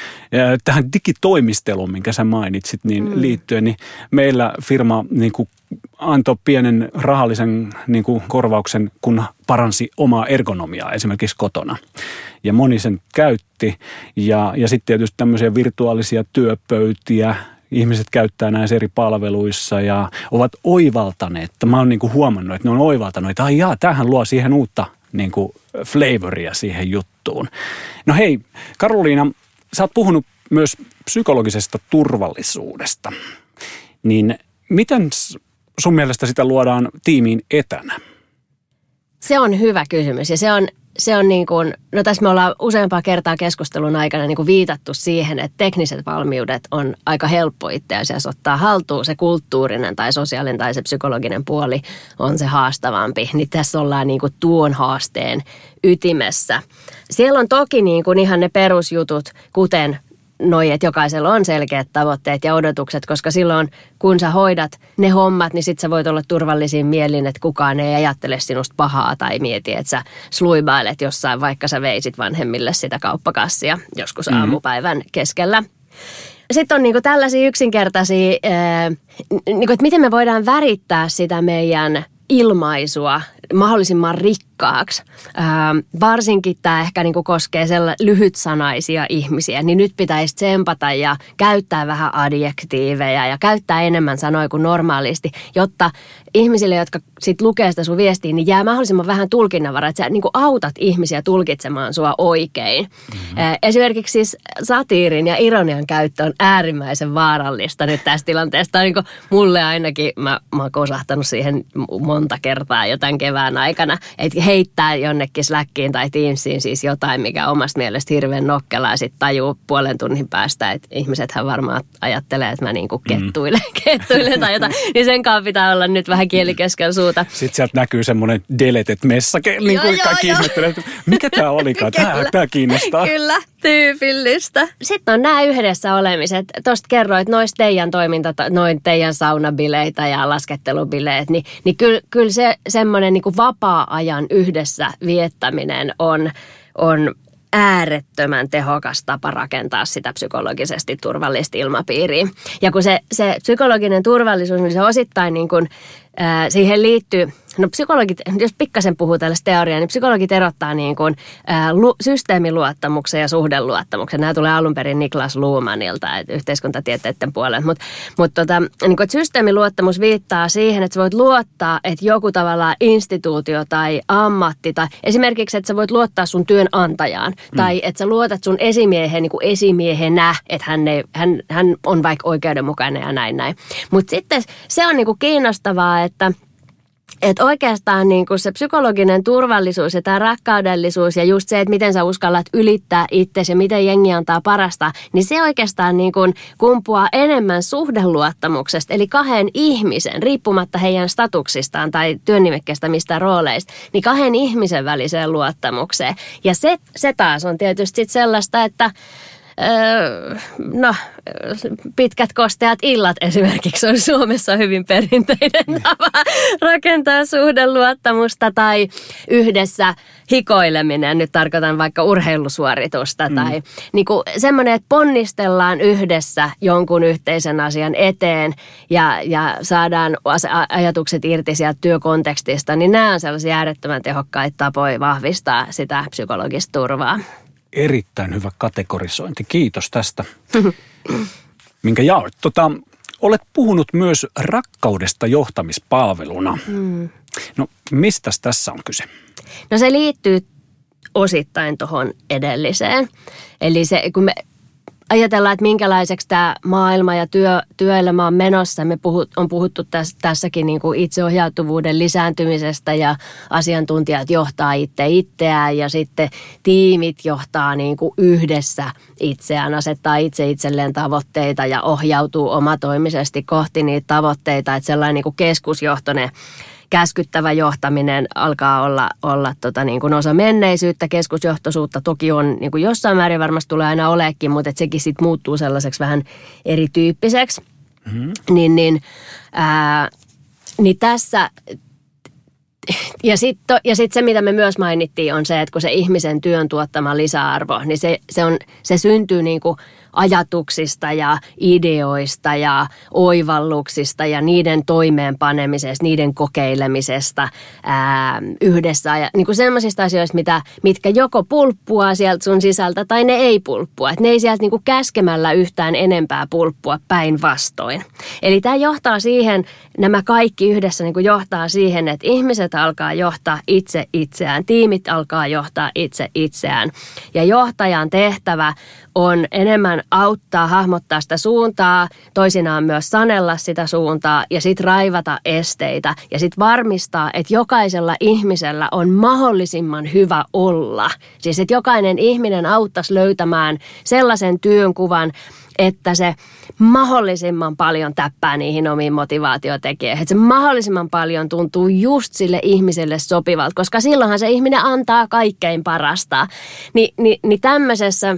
B: tähän digitoimisteluun, minkä sä mainitsit, niin mm. liittyen, niin meillä firma niin kuin antoi pienen rahallisen niin kuin korvauksen, kun paransi omaa ergonomiaa esimerkiksi kotona. Ja moni sen käytti. Ja, ja sitten tietysti tämmöisiä virtuaalisia työpöytiä, ihmiset käyttää näissä eri palveluissa ja ovat oivaltaneet. Mä oon niin kuin huomannut, että ne on oivaltanut, että ai jaa, tämähän luo siihen uutta niin kuin flavoria siihen juttuun. No hei, Karoliina, sä oot puhunut myös psykologisesta turvallisuudesta. Niin miten sun mielestä sitä luodaan tiimiin etänä?
A: Se on hyvä kysymys ja se on se on niin kuin, no tässä me ollaan useampaa kertaa keskustelun aikana niin kuin viitattu siihen, että tekniset valmiudet on aika helppo itse asiassa ottaa haltuun. Se kulttuurinen tai sosiaalinen tai se psykologinen puoli on se haastavampi. Niin tässä ollaan niin kuin tuon haasteen ytimessä. Siellä on toki niin kuin ihan ne perusjutut, kuten noi, että jokaisella on selkeät tavoitteet ja odotukset, koska silloin kun sä hoidat ne hommat, niin sit sä voit olla turvallisin mielin, että kukaan ei ajattele sinusta pahaa tai mieti, että sä sluibailet jossain, vaikka sä veisit vanhemmille sitä kauppakassia joskus mm-hmm. aamupäivän keskellä. Sitten on niinku tällaisia yksinkertaisia, ää, niinku, että miten me voidaan värittää sitä meidän ilmaisua mahdollisimman rikkaaksi. Ää, varsinkin tämä ehkä niinku koskee sella lyhytsanaisia ihmisiä, niin nyt pitäisi tsempata ja käyttää vähän adjektiiveja ja käyttää enemmän sanoja kuin normaalisti, jotta ihmisille, jotka sit lukee sitä sun viestiä, niin jää mahdollisimman vähän tulkinnanvaraa, että sä niinku autat ihmisiä tulkitsemaan sua oikein. Mm-hmm. Esimerkiksi siis satiirin ja ironian käyttö on äärimmäisen vaarallista nyt tässä tilanteessa. Tämä on niinku mulle ainakin, mä, mä oon kosahtanut siihen monta kertaa jo tämän kevään aikana, että heittää jonnekin Slackiin tai Teamsiin siis jotain, mikä omasta mielestä hirveän nokkelaa ja sitten tajuu puolen tunnin päästä, että ihmisethän varmaan ajattelee, että mä niinku kettuilen, mm. kettuilen tai jotain. Niin sen kanssa pitää olla nyt vähän kieli keskellä suuta.
B: Sitten sieltä näkyy semmoinen deleted message, niin kuin kaikki ihmettelee, mikä tämä olikaan, tämä, tämä kiinnostaa.
A: Kyllä, tyypillistä. Sitten on nämä yhdessä olemiset. Tuosta kerroit noista teidän toiminta, noin teidän saunabileitä ja laskettelubileet, niin, niin kyllä, kyllä se semmoinen niin vapaa-ajan yhdessä viettäminen on, on äärettömän tehokas tapa rakentaa sitä psykologisesti turvallista ilmapiiriä. Ja kun se, se psykologinen turvallisuus, niin se osittain niin kuin, äh, siihen liittyy – No psykologit, jos pikkasen puhuu tällaista teoriaa, niin psykologit erottaa niin kuin, ää, lu, systeemiluottamuksen ja suhdeluottamuksen. Nämä tulee alun perin Niklas Luumanilta, yhteiskuntatieteiden puolelta. Mutta mut tota, niin kuin, systeemiluottamus viittaa siihen, että sä voit luottaa, että joku tavallaan instituutio tai ammatti, tai esimerkiksi, että sä voit luottaa sun työnantajaan, mm. tai että sä luotat sun esimiehen niin kuin esimiehenä, että hän, ei, hän, hän on vaikka oikeudenmukainen ja näin näin. Mutta sitten se on niin kuin kiinnostavaa, että – että oikeastaan niin kuin se psykologinen turvallisuus ja tämä rakkaudellisuus ja just se, että miten sä uskallat ylittää itsesi ja miten jengi antaa parasta, niin se oikeastaan niin kuin kumpuaa enemmän suhdeluottamuksesta, eli kahden ihmisen, riippumatta heidän statuksistaan tai työnnimekkeestä mistä rooleista, niin kahden ihmisen väliseen luottamukseen. Ja se, se taas on tietysti sellaista, että Öö, no, pitkät kosteat illat esimerkiksi on Suomessa hyvin perinteinen tapa rakentaa suhdeluottamusta tai yhdessä hikoileminen, nyt tarkoitan vaikka urheilusuoritusta mm. tai niin kuin semmoinen, että ponnistellaan yhdessä jonkun yhteisen asian eteen ja, ja saadaan ajatukset irti sieltä työkontekstista, niin nämä on sellaisia äärettömän tehokkaita tapoja vahvistaa sitä psykologista turvaa
B: erittäin hyvä kategorisointi. Kiitos tästä, minkä jaoit. Tota, olet puhunut myös rakkaudesta johtamispalveluna. Mm. No, mistä tässä on kyse?
A: No se liittyy osittain tuohon edelliseen. Eli se, kun me ajatellaan, että minkälaiseksi tämä maailma ja työ, työelämä on menossa. Me puhut, on puhuttu täs, tässäkin niin kuin itseohjautuvuuden lisääntymisestä ja asiantuntijat johtaa itse itseään ja sitten tiimit johtaa niin kuin yhdessä itseään, asettaa itse itselleen tavoitteita ja ohjautuu omatoimisesti kohti niitä tavoitteita. Että sellainen niin kuin keskusjohtoinen käskyttävä johtaminen alkaa olla, olla tota niin kuin osa menneisyyttä, keskusjohtoisuutta toki on niin kuin jossain määrin varmasti tulee aina olekin, mutta et sekin sitten muuttuu sellaiseksi vähän erityyppiseksi. Mm-hmm. Niin, niin, ää, niin tässä ja sitten ja sit se, mitä me myös mainittiin, on se, että kun se ihmisen työn tuottama lisäarvo, niin se, se, on, se syntyy niin kuin ajatuksista ja ideoista ja oivalluksista ja niiden toimeenpanemisesta, niiden kokeilemisesta ää, yhdessä. Ja niin kuin sellaisista asioista, mitä, mitkä joko pulppua sieltä sun sisältä tai ne ei pulppua. Et ne ei sieltä niin kuin käskemällä yhtään enempää pulppua päinvastoin. Eli tämä johtaa siihen, nämä kaikki yhdessä niin kuin johtaa siihen, että ihmiset alkaa johtaa itse itseään, tiimit alkaa johtaa itse itseään. Ja johtajan tehtävä on enemmän auttaa hahmottaa sitä suuntaa, toisinaan myös sanella sitä suuntaa ja sitten raivata esteitä ja sitten varmistaa, että jokaisella ihmisellä on mahdollisimman hyvä olla. Siis että jokainen ihminen auttaisi löytämään sellaisen työnkuvan, että se mahdollisimman paljon täppää niihin omiin motivaatiotekijöihin. Että se mahdollisimman paljon tuntuu just sille ihmiselle sopivalta, koska silloinhan se ihminen antaa kaikkein parasta. Ni, ni, niin tämmöisessä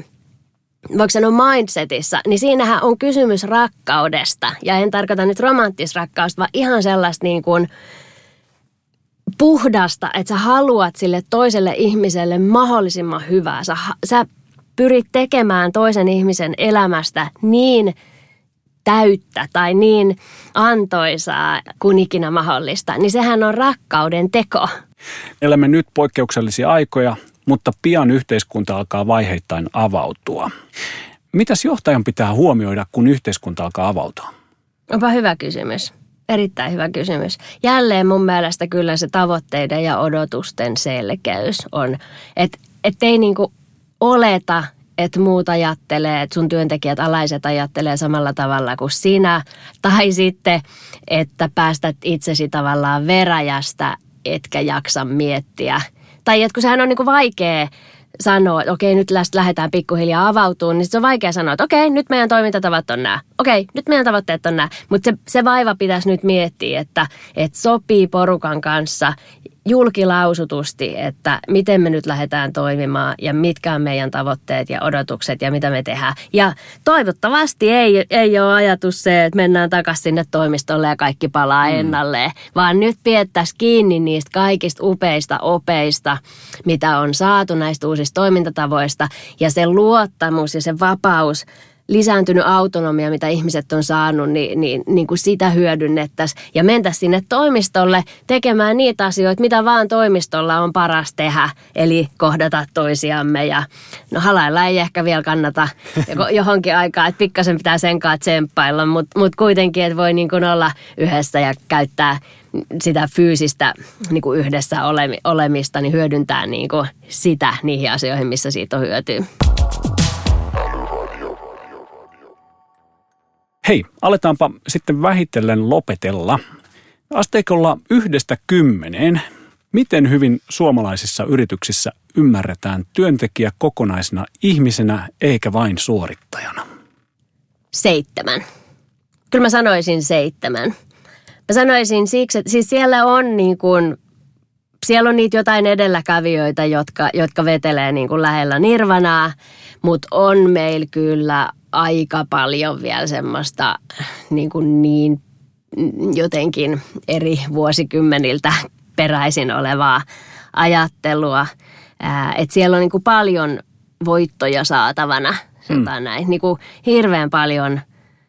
A: voiko sanoa mindsetissä, niin siinähän on kysymys rakkaudesta. Ja en tarkoita nyt romanttista rakkausta, vaan ihan sellaista niin kuin puhdasta, että sä haluat sille toiselle ihmiselle mahdollisimman hyvää. Sä, sä pyrit tekemään toisen ihmisen elämästä niin täyttä tai niin antoisaa kuin ikinä mahdollista, niin sehän on rakkauden teko.
B: Elämme nyt poikkeuksellisia aikoja, mutta pian yhteiskunta alkaa vaiheittain avautua. Mitäs johtajan pitää huomioida, kun yhteiskunta alkaa avautua?
A: Onpa hyvä kysymys. Erittäin hyvä kysymys. Jälleen mun mielestä kyllä se tavoitteiden ja odotusten selkeys on, että et ei niinku oleta, että muut ajattelee, että sun työntekijät alaiset ajattelee samalla tavalla kuin sinä. Tai sitten, että päästät itsesi tavallaan veräjästä, etkä jaksa miettiä. Tai että kun sehän on niinku vaikea sanoa, että okei, nyt lähdetään pikkuhiljaa avautumaan, niin se on vaikea sanoa, että okei, nyt meidän toimintatavat on nämä. Okei, nyt meidän tavoitteet on nämä. Mutta se, se vaiva pitäisi nyt miettiä, että, että sopii porukan kanssa julkilausutusti, että miten me nyt lähdetään toimimaan ja mitkä on meidän tavoitteet ja odotukset ja mitä me tehdään. Ja toivottavasti ei, ei ole ajatus se, että mennään takaisin sinne toimistolle ja kaikki palaa mm. ennalleen, vaan nyt piettäisiin kiinni niistä kaikista upeista opeista, mitä on saatu näistä uusista toimintatavoista ja se luottamus ja se vapaus – lisääntynyt autonomia, mitä ihmiset on saanut, niin, niin, niin kuin sitä hyödynnettäisiin. Ja mentäisiin sinne toimistolle tekemään niitä asioita, mitä vaan toimistolla on paras tehdä. Eli kohdata toisiamme ja no halailla ei ehkä vielä kannata johonkin aikaan, että pikkasen pitää sen kanssa tsemppailla, mutta mut kuitenkin, että voi niin kuin olla yhdessä ja käyttää sitä fyysistä niin kuin yhdessä olemista, niin hyödyntää niin kuin sitä niihin asioihin, missä siitä on hyötyä.
B: Hei, aletaanpa sitten vähitellen lopetella. Asteikolla yhdestä kymmeneen, miten hyvin suomalaisissa yrityksissä ymmärretään työntekijä kokonaisena ihmisenä eikä vain suorittajana?
A: Seitsemän. Kyllä mä sanoisin seitsemän. Mä sanoisin siksi, että siis siellä on niin kuin siellä on niitä jotain edelläkävijöitä, jotka, jotka vetelee niin kuin lähellä nirvanaa, mutta on meillä kyllä aika paljon vielä semmoista niin, kuin niin jotenkin eri vuosikymmeniltä peräisin olevaa ajattelua. Että siellä on niin kuin paljon voittoja saatavana, sanotaan mm. näin. Niin kuin hirveän paljon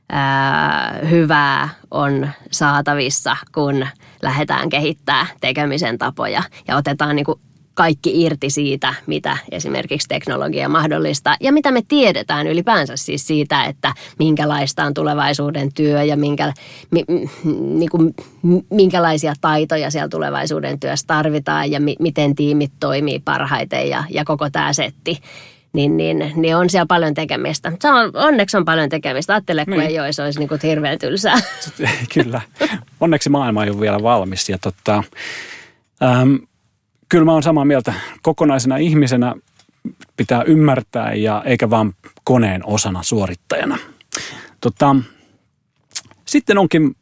A: ää, hyvää on saatavissa, kun lähdetään kehittää tekemisen tapoja ja otetaan niin kuin kaikki irti siitä, mitä esimerkiksi teknologia mahdollistaa ja mitä me tiedetään ylipäänsä siis siitä, että minkälaista on tulevaisuuden työ ja minkä, mi, niin kuin, minkälaisia taitoja siellä tulevaisuuden työssä tarvitaan ja mi, miten tiimit toimii parhaiten ja, ja koko tämä setti. Niin, niin, niin on siellä paljon tekemistä. Se on, onneksi on paljon tekemistä. Ajattele, kun niin. ei olisi, olisi niin kuin hirveän tylsää.
B: Kyllä. Onneksi maailma ei ole vielä valmis. Ja totta, ähm, kyllä mä oon samaa mieltä. Kokonaisena ihmisenä pitää ymmärtää ja eikä vaan koneen osana suorittajana. Tota, sitten onkin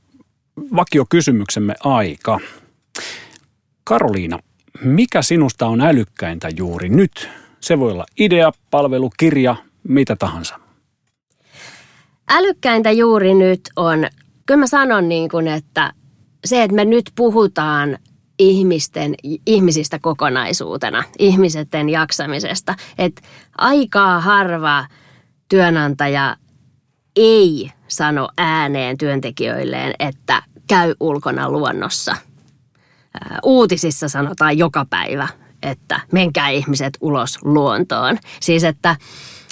B: vakiokysymyksemme aika. Karoliina, mikä sinusta on älykkäintä juuri nyt? Se voi olla idea, palvelu, kirja, mitä tahansa.
A: Älykkäintä juuri nyt on, kyllä mä sanon niin kuin, että se, että me nyt puhutaan ihmisten, ihmisistä kokonaisuutena, ihmisten jaksamisesta. Että aikaa harva työnantaja ei sano ääneen työntekijöilleen, että käy ulkona luonnossa. Uutisissa sanotaan joka päivä, että menkää ihmiset ulos luontoon. Siis että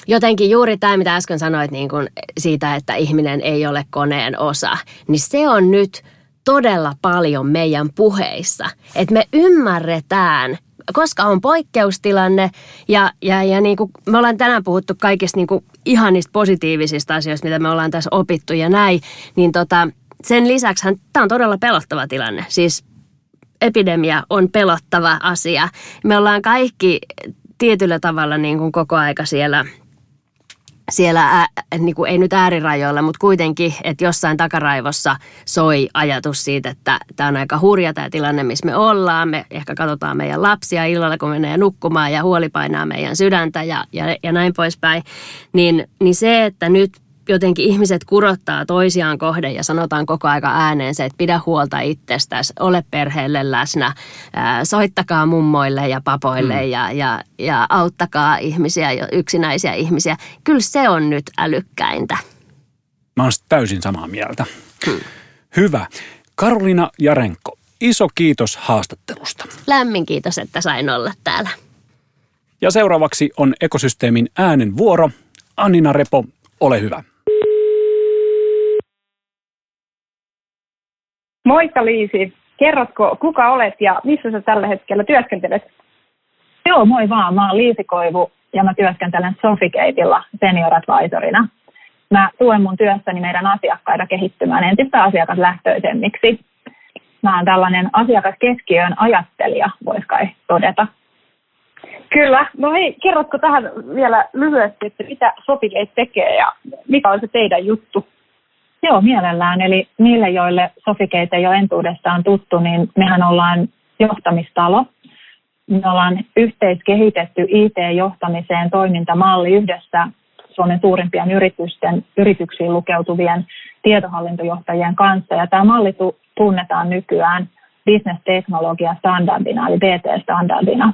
A: jotenkin juuri tämä, mitä äsken sanoit niin kuin siitä, että ihminen ei ole koneen osa, niin se on nyt – todella paljon meidän puheissa. Että me ymmärretään, koska on poikkeustilanne ja, ja, ja niin kuin me ollaan tänään puhuttu kaikista niin kuin ihanista positiivisista asioista, mitä me ollaan tässä opittu ja näin, niin tota, sen lisäksi tämä on todella pelottava tilanne. Siis epidemia on pelottava asia. Me ollaan kaikki tietyllä tavalla niin kuin koko aika siellä – siellä, ää, niin kuin, ei nyt äärirajoilla, mutta kuitenkin, että jossain takaraivossa soi ajatus siitä, että tämä on aika hurja tämä tilanne, missä me ollaan. Me ehkä katsotaan meidän lapsia illalla, kun menee nukkumaan ja huoli painaa meidän sydäntä ja, ja, ja näin poispäin. Niin, niin se, että nyt jotenkin ihmiset kurottaa toisiaan kohden ja sanotaan koko aika ääneen se, että pidä huolta itsestäsi, ole perheelle läsnä, soittakaa mummoille ja papoille mm. ja, ja, ja auttakaa ihmisiä, yksinäisiä ihmisiä. Kyllä se on nyt älykkäintä.
B: Mä oon täysin samaa mieltä. Hmm. Hyvä. Karolina Jarenko, iso kiitos haastattelusta.
A: Lämmin kiitos, että sain olla täällä.
B: Ja seuraavaksi on ekosysteemin äänen vuoro. Annina Repo, ole hyvä.
C: Moikka Liisi. Kerrotko, kuka olet ja missä sä tällä hetkellä työskentelet?
D: Joo, moi vaan. Mä oon Liisi Koivu ja mä työskentelen Sofikeitilla senior advisorina. Mä tuen mun työssäni meidän asiakkaita kehittymään entistä asiakaslähtöisemmiksi. Mä oon tällainen asiakaskeskiön ajattelija, voisi kai todeta.
C: Kyllä. No hei, kerrotko tähän vielä lyhyesti, että mitä Sofigate tekee ja mikä on se teidän juttu?
D: Joo, mielellään. Eli niille, joille Sofikeite jo entuudestaan tuttu, niin mehän ollaan johtamistalo. Me ollaan yhteiskehitetty IT-johtamiseen toimintamalli yhdessä Suomen suurimpien yritysten, yrityksiin lukeutuvien tietohallintojohtajien kanssa. Ja tämä malli tunnetaan nykyään business teknologia standardina, eli BT-standardina.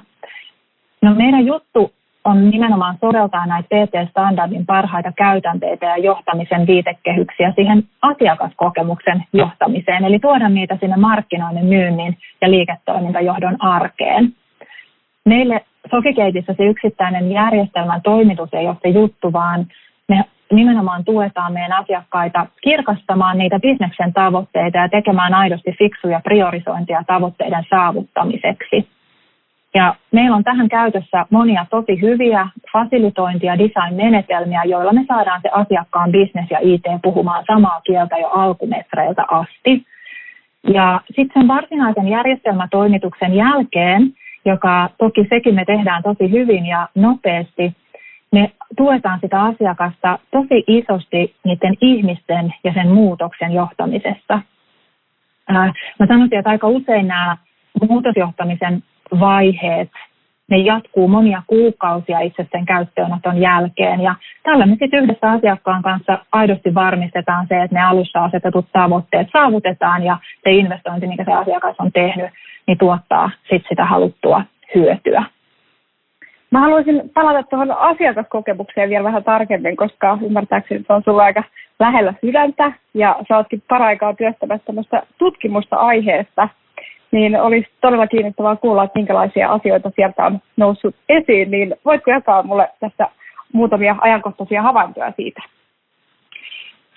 D: No meidän juttu on nimenomaan soveltaa näitä PT-standardin parhaita käytänteitä ja johtamisen viitekehyksiä siihen asiakaskokemuksen johtamiseen, eli tuoda niitä sinne markkinoinnin, myynnin ja liiketoimintajohdon arkeen. Meille Sofikeitissä se yksittäinen järjestelmän toimitus ei ole se juttu, vaan me nimenomaan tuetaan meidän asiakkaita kirkastamaan niitä bisneksen tavoitteita ja tekemään aidosti fiksuja priorisointia tavoitteiden saavuttamiseksi. Ja meillä on tähän käytössä monia tosi hyviä fasilitointi- ja design-menetelmiä, joilla me saadaan se asiakkaan business ja IT puhumaan samaa kieltä jo alkumetreiltä asti. Ja sitten sen varsinaisen järjestelmätoimituksen jälkeen, joka toki sekin me tehdään tosi hyvin ja nopeasti, me tuetaan sitä asiakasta tosi isosti niiden ihmisten ja sen muutoksen johtamisessa. Mä sanoisin, että aika usein nämä muutosjohtamisen vaiheet, ne jatkuu monia kuukausia itse sen käyttöönoton jälkeen. Ja tällä me sitten yhdessä asiakkaan kanssa aidosti varmistetaan se, että ne alussa asetetut tavoitteet saavutetaan ja se investointi, mikä se asiakas on tehnyt, niin tuottaa sitten sitä haluttua hyötyä.
C: Mä haluaisin palata tuohon asiakaskokemukseen vielä vähän tarkemmin, koska ymmärtääkseni se on sulla aika lähellä sydäntä ja sä ootkin paraikaa työstämässä tämmöistä tutkimusta aiheesta – niin olisi todella kiinnostavaa kuulla, että minkälaisia asioita sieltä on noussut esiin, niin voitko jakaa mulle tässä muutamia ajankohtaisia havaintoja siitä?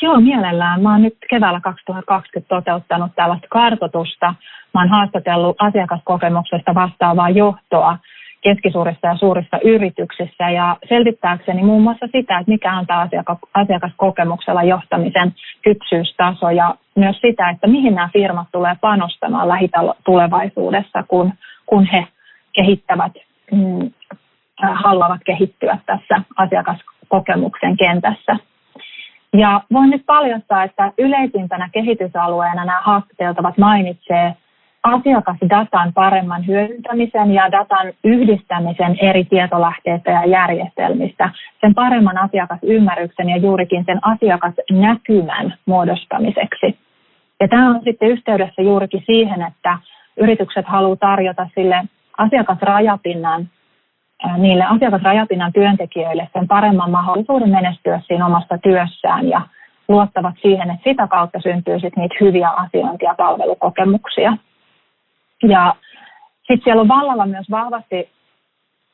D: Joo, mielellään. Mä oon nyt keväällä 2020 toteuttanut tällaista kartotusta. Mä oon haastatellut asiakaskokemuksesta vastaavaa johtoa keskisuurissa ja suurissa yrityksissä ja selvittääkseni muun muassa sitä, että mikä on tämä asiakaskokemuksella johtamisen kypsyystaso ja myös sitä, että mihin nämä firmat tulee panostamaan lähitulevaisuudessa, kun, kun he kehittävät, mm, haluavat kehittyä tässä asiakaskokemuksen kentässä. Ja voin nyt paljastaa, että yleisimpänä kehitysalueena nämä haastateltavat mainitsee asiakasdatan paremman hyödyntämisen ja datan yhdistämisen eri tietolähteistä ja järjestelmistä, sen paremman asiakasymmärryksen ja juurikin sen asiakasnäkymän muodostamiseksi. Ja tämä on sitten yhteydessä juurikin siihen, että yritykset haluavat tarjota sille asiakasrajapinnan niille asiakasrajapinnan työntekijöille sen paremman mahdollisuuden menestyä siinä omassa työssään ja luottavat siihen, että sitä kautta syntyy sitten niitä hyviä asiointi- ja palvelukokemuksia. Ja sitten siellä on vallalla myös vahvasti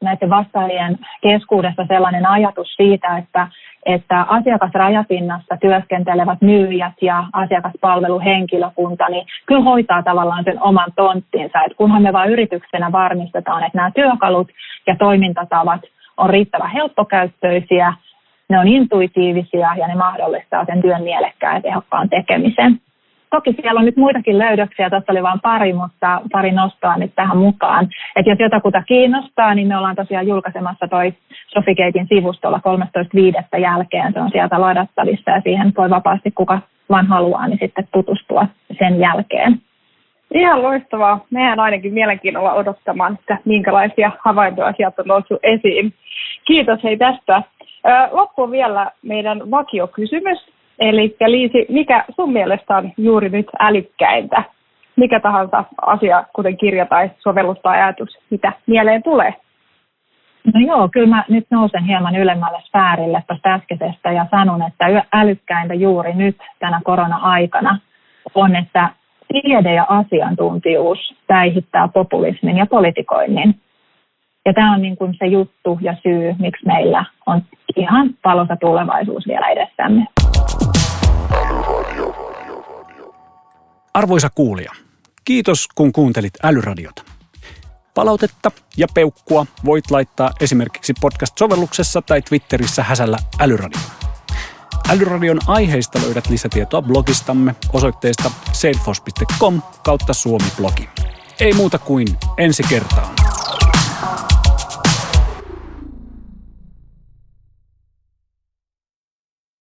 D: näiden vastaajien keskuudessa sellainen ajatus siitä, että, että asiakasrajapinnassa työskentelevät myyjät ja asiakaspalveluhenkilökunta niin kyllä hoitaa tavallaan sen oman tonttinsa. Et kunhan me vain yrityksenä varmistetaan, että nämä työkalut ja toimintatavat on riittävän helppokäyttöisiä, ne on intuitiivisia ja ne mahdollistaa sen työn mielekkään ja tehokkaan tekemisen toki siellä on nyt muitakin löydöksiä, tässä oli vain pari, mutta pari nostoa nyt tähän mukaan. Et jos jotakuta kiinnostaa, niin me ollaan tosiaan julkaisemassa toi Sofikeitin sivustolla 13.5. jälkeen. Se on sieltä ladattavissa ja siihen voi vapaasti kuka vaan haluaa, niin sitten tutustua sen jälkeen.
C: Ihan loistavaa. Mehän ainakin mielenkiinnolla odottamaan, että minkälaisia havaintoja sieltä on noussut esiin. Kiitos hei tästä. Loppuun vielä meidän vakiokysymys. Eli Liisi, mikä sun mielestä on juuri nyt älykkäintä? Mikä tahansa asia, kuten kirja tai sovellus tai ajatus, mitä mieleen tulee?
D: No joo, kyllä mä nyt nousen hieman ylemmälle sfäärille tuosta äskeisestä ja sanon, että älykkäintä juuri nyt tänä korona-aikana on, että tiede ja asiantuntijuus täihittää populismin ja politikoinnin. Ja tämä on niin kuin se juttu ja syy, miksi meillä on ihan valoisa tulevaisuus vielä edessämme.
B: Arvoisa kuulija, kiitos kun kuuntelit Älyradiota. Palautetta ja peukkua voit laittaa esimerkiksi podcast-sovelluksessa tai Twitterissä häsällä Älyradio. Älyradion aiheista löydät lisätietoa blogistamme osoitteesta salesforce.com kautta suomi-blogi. Ei muuta kuin ensi kertaan.